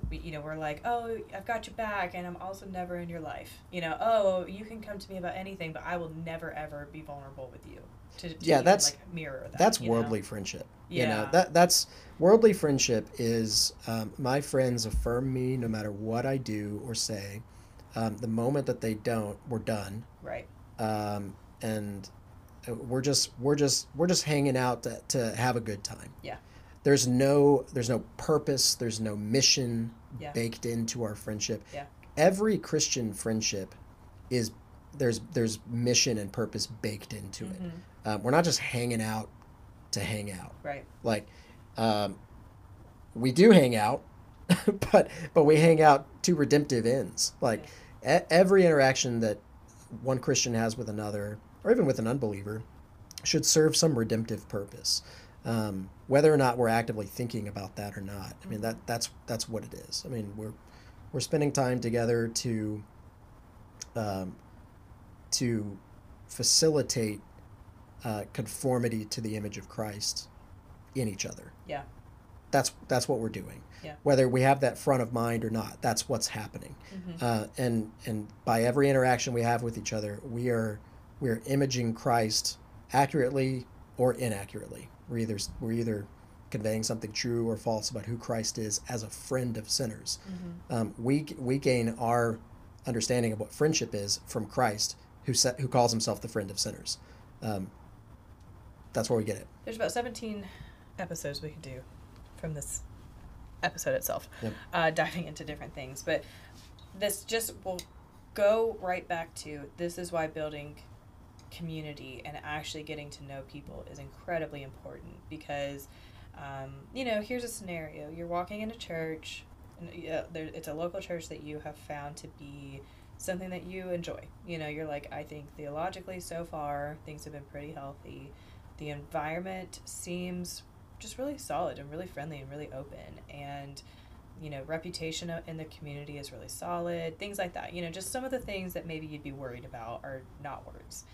we, you know we're like oh i've got your back and i'm also never in your life you know oh you can come to me about anything but i will never ever be vulnerable with you to, to Yeah, that's- like mirror that that's you know? worldly friendship you know Yeah. that that's worldly friendship is um, my friends affirm me no matter what i do or say um, the moment that they don't we're done. Right. Um, and uh, we're just we're just we're just hanging out to, to have a good time. Yeah. there's no there's no purpose there's no mission Yeah. baked into our friendship. Yeah. every christian friendship is there's there's mission and purpose baked into it. Mhm. um, we're not just hanging out to hang out. Right. Like um, we do hang out but but we hang out to redemptive ends. Like e- every interaction that one christian has with another or even with an unbeliever should serve some redemptive purpose um, whether or not we're actively thinking about that or not i mean that that's that's what it is i mean we're we're spending time together to um, to facilitate uh, conformity to the image of Christ in each other. Yeah. That's that's what we're doing. Yeah. Whether we have that front of mind or not, that's what's happening. Mhm. Uh, and and by every interaction we have with each other, we are we are imaging Christ accurately or inaccurately. We're either we're either conveying something true or false about who Christ is as a friend of sinners. Mhm. Um, we we gain our understanding of what friendship is from Christ, who sa- who calls himself the friend of sinners. Um, that's where we get it. There's about 17 episodes we could do from this episode itself, Yep. uh, diving into different things. But this just will go right back to this is why building community and actually getting to know people is incredibly important because, um, you know, here's a scenario you're walking into a church, and, uh, there, it's a local church that you have found to be something that you enjoy. You know, you're like, I think theologically so far, things have been pretty healthy the environment seems just really solid and really friendly and really open. And you know reputation in the community is really solid things like that. You know just some of the things that maybe you'd be worried about are not words.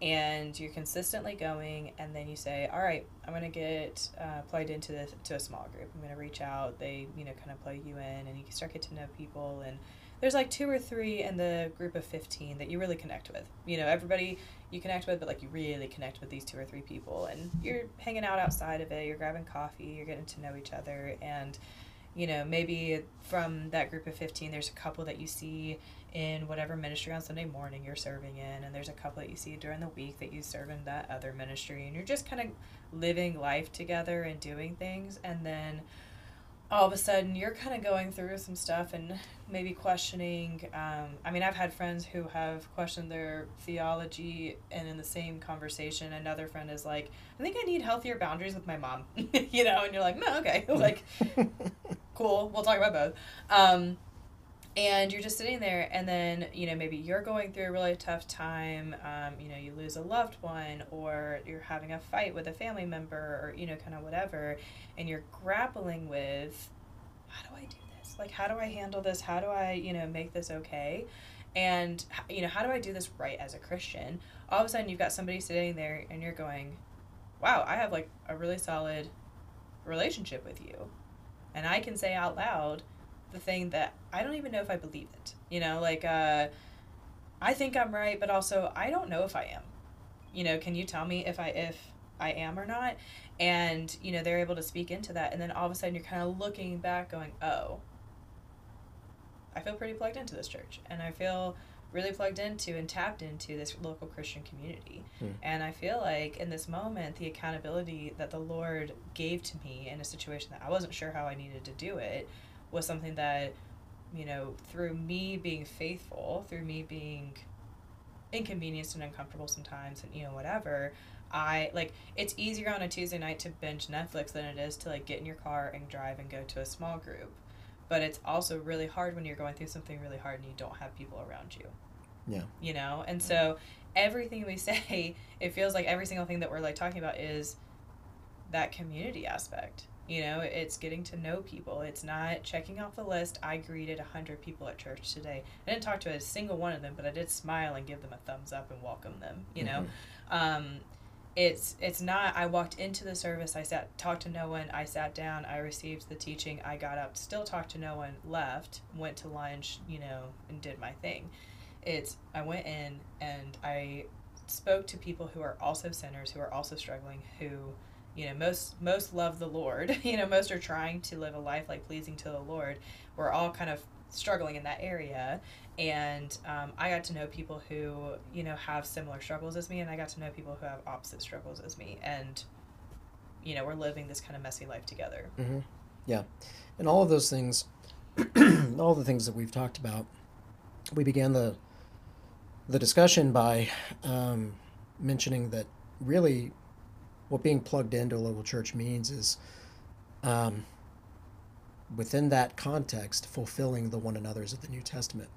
And you're consistently going and then you say all right i'm going to get uh, plugged into this to a small group. I'm going to reach out. They you know kind of plug you in and you start get to know people and there's like two or three in the group of 15 that you really connect with you know everybody you connect with, but like you really connect with these two or three people, and you're hanging out outside of it. You're grabbing coffee. You're getting to know each other, and you know maybe from that group of fifteen, there's a couple that you see in whatever ministry on Sunday morning you're serving in, and there's a couple that you see during the week that you serve in that other ministry, and you're just kind of living life together and doing things, and then all of a sudden you're kind of going through some stuff and maybe questioning um, i mean i've had friends who have questioned their theology and in the same conversation another friend is like i think i need healthier boundaries with my mom. You know and you're like no okay. Like cool we'll talk about both. Um, and you're just sitting there and then you know maybe you're going through a really tough time um, you know you lose a loved one or you're having a fight with a family member or you know kind of whatever and you're grappling with how do i do this Like, how do I handle this? How do I, you know, make this okay? And, you know, how do I do this right as a Christian? All of a sudden, you've got somebody sitting there and you're going, wow, I have like a really solid relationship with you. And I can say out loud the thing that I don't even know if I believe it. You know, like, uh, I think I'm right, but also I don't know if I am. You know, can you tell me if I if I am or not? And you know, they're able to speak into that, and then all of a sudden you're kind of looking back, going, "Oh, I feel pretty plugged into this church, and I feel really plugged into and tapped into this local Christian community." Hmm. And I feel like in this moment, the accountability that the Lord gave to me in a situation that I wasn't sure how I needed to do it was something that you know, through me being faithful, through me being inconvenienced and uncomfortable sometimes and you know whatever i like it's easier on a tuesday night to binge netflix than it is to like get in your car and drive and go to a small group. But it's also really hard when you're going through something really hard and you don't have people around you. Yeah. you know? And so everything we say it feels like every single thing that we're like talking about is that community aspect you know it's getting to know people. It's not checking off the list. I greeted 100 people at church today. I didn't talk to a single one of them but i did smile and give them a thumbs up and welcome them you know? Um, it's it's not i walked into the service i sat talked to no one i sat down i received the teaching i got up still talked to no one left went to lunch you know and did my thing. It's i went in and i spoke to people who are also sinners who are also struggling who you know most most love the lord you know most are trying to live a life like pleasing to the lord. We're all kind of struggling in that area. And um, i got to know people who you know have similar struggles as me and i got to know people who have opposite struggles as me. And you know we're living this kind of messy life together. Hmm Yeah, and all of those things, all the things that we've talked about, we began the the discussion by um, mentioning that really, what being plugged into a local church means is, um, within that context, fulfilling the one another's of the New Testament.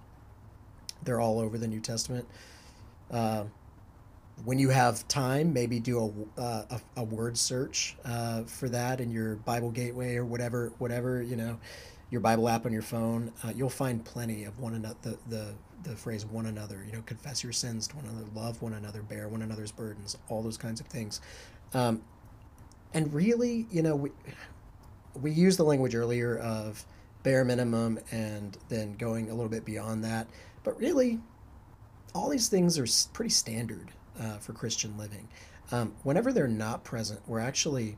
They're all over the New Testament. Uh, when you have time, maybe do a, uh, a, a word search uh, for that in your Bible Gateway or whatever, whatever you know, your Bible app on your phone. Uh, you'll find plenty of one another. The, the the phrase "one another," you know, confess your sins to one another, love one another, bear one another's burdens, all those kinds of things. Um, and really, you know, we we used the language earlier of bare minimum and then going a little bit beyond that. But really, all these things are pretty standard uh, for Christian living. Um, whenever they're not present, we're actually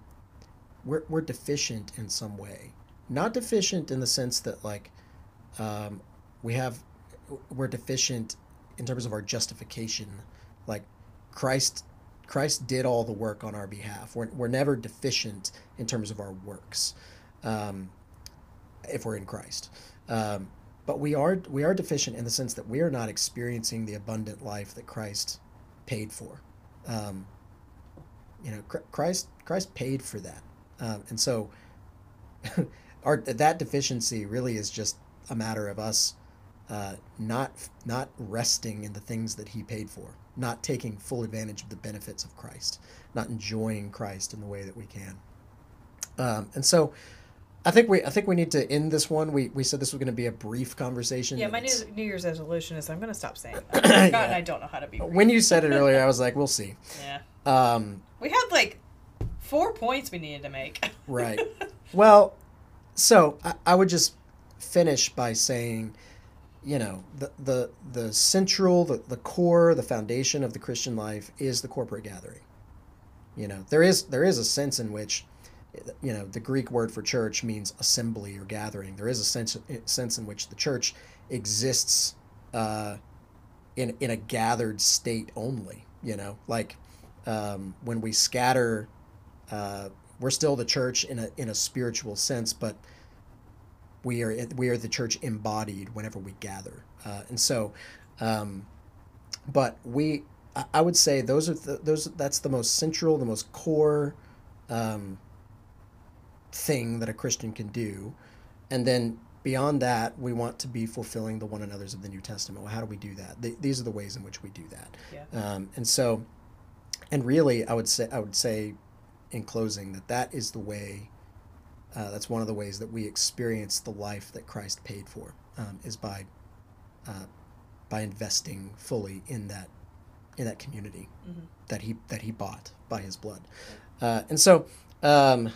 we're, we're deficient in some way. Not deficient in the sense that like um, we have we're deficient in terms of our justification. Like Christ Christ did all the work on our behalf. We're, we're never deficient in terms of our works um, if we're in Christ. Um, but we are we are deficient in the sense that we are not experiencing the abundant life that Christ paid for. Um, you know, Christ Christ paid for that, um, and so our that deficiency really is just a matter of us uh, not not resting in the things that He paid for, not taking full advantage of the benefits of Christ, not enjoying Christ in the way that we can. Um, and so, I think we I think we need to end this one. We we said this was going to be a brief conversation. yeah my new, new year's resolution is i'm going to stop saying that and Yeah. i don't know how to be When you said it earlier, I was like, we'll see. yeah Um, we had like four points we needed to make Right. well, so I, I would just finish by saying, you know, the the the central, the, the core, the foundation of the Christian life is the corporate gathering. You know, there is there is a sense in which, you know, the Greek word for church means assembly or gathering. There is a sense sense in which the church exists uh, in in a gathered state only. You know, like um, when we scatter uh, we're still the church in a in a spiritual sense, but we are we are the church embodied whenever we gather, uh, and so, um, but we I- I would say those are the, those that's the most central, the most core um, thing that a Christian can do, and then beyond that, we want to be fulfilling the one another's of the New Testament. Well, how do we do that? Th- these are the ways in which we do that, yeah um, and so, and really, I would say I would say in closing that that is the way uh, that's one of the ways that we experience the life that Christ paid for um, is by uh, by investing fully in that in that community Mm-hmm. that he that he bought by his blood. Uh, and so um,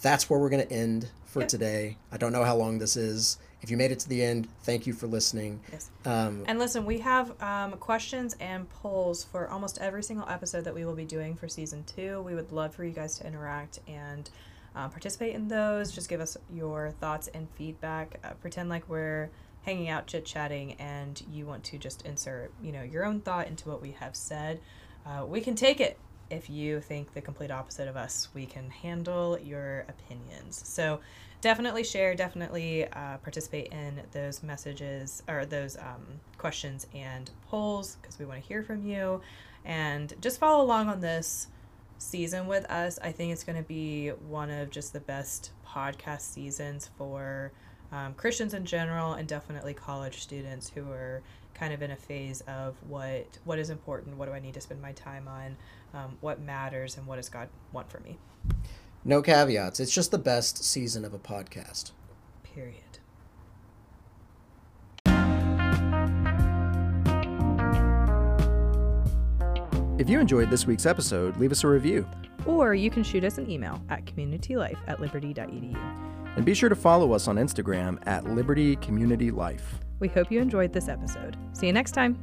that's where we're going to end for Yep. today. I don't know how long this is. If you made it to the end, thank you for listening. Yes. Um, And listen, we have um, questions and polls for almost every single episode that we will be doing for season two. We would love for you guys to interact and uh, participate in those. Just give us your thoughts and feedback. Uh, pretend like we're hanging out, chit chatting, and you want to just insert, you know, your own thought into what we have said. Uh, we can take it. If you think the complete opposite of us, we can handle your opinions. So definitely share, definitely uh, participate in those messages or those um, questions and polls because we want to hear from you. And just follow along on this season with us. I think it's going to be one of just the best podcast seasons for um, Christians in general and definitely college students who are kind of in a phase of what what is important, what do I need to spend my time on, um, what matters, and what does God want for me. no caveats. It's just the best season of a podcast. Period. If you enjoyed this week's episode, leave us a review. Or you can shoot us an email at communitylife at liberty.edu. And be sure to follow us on Instagram at Liberty Community Life. We hope you enjoyed this episode. See you next time.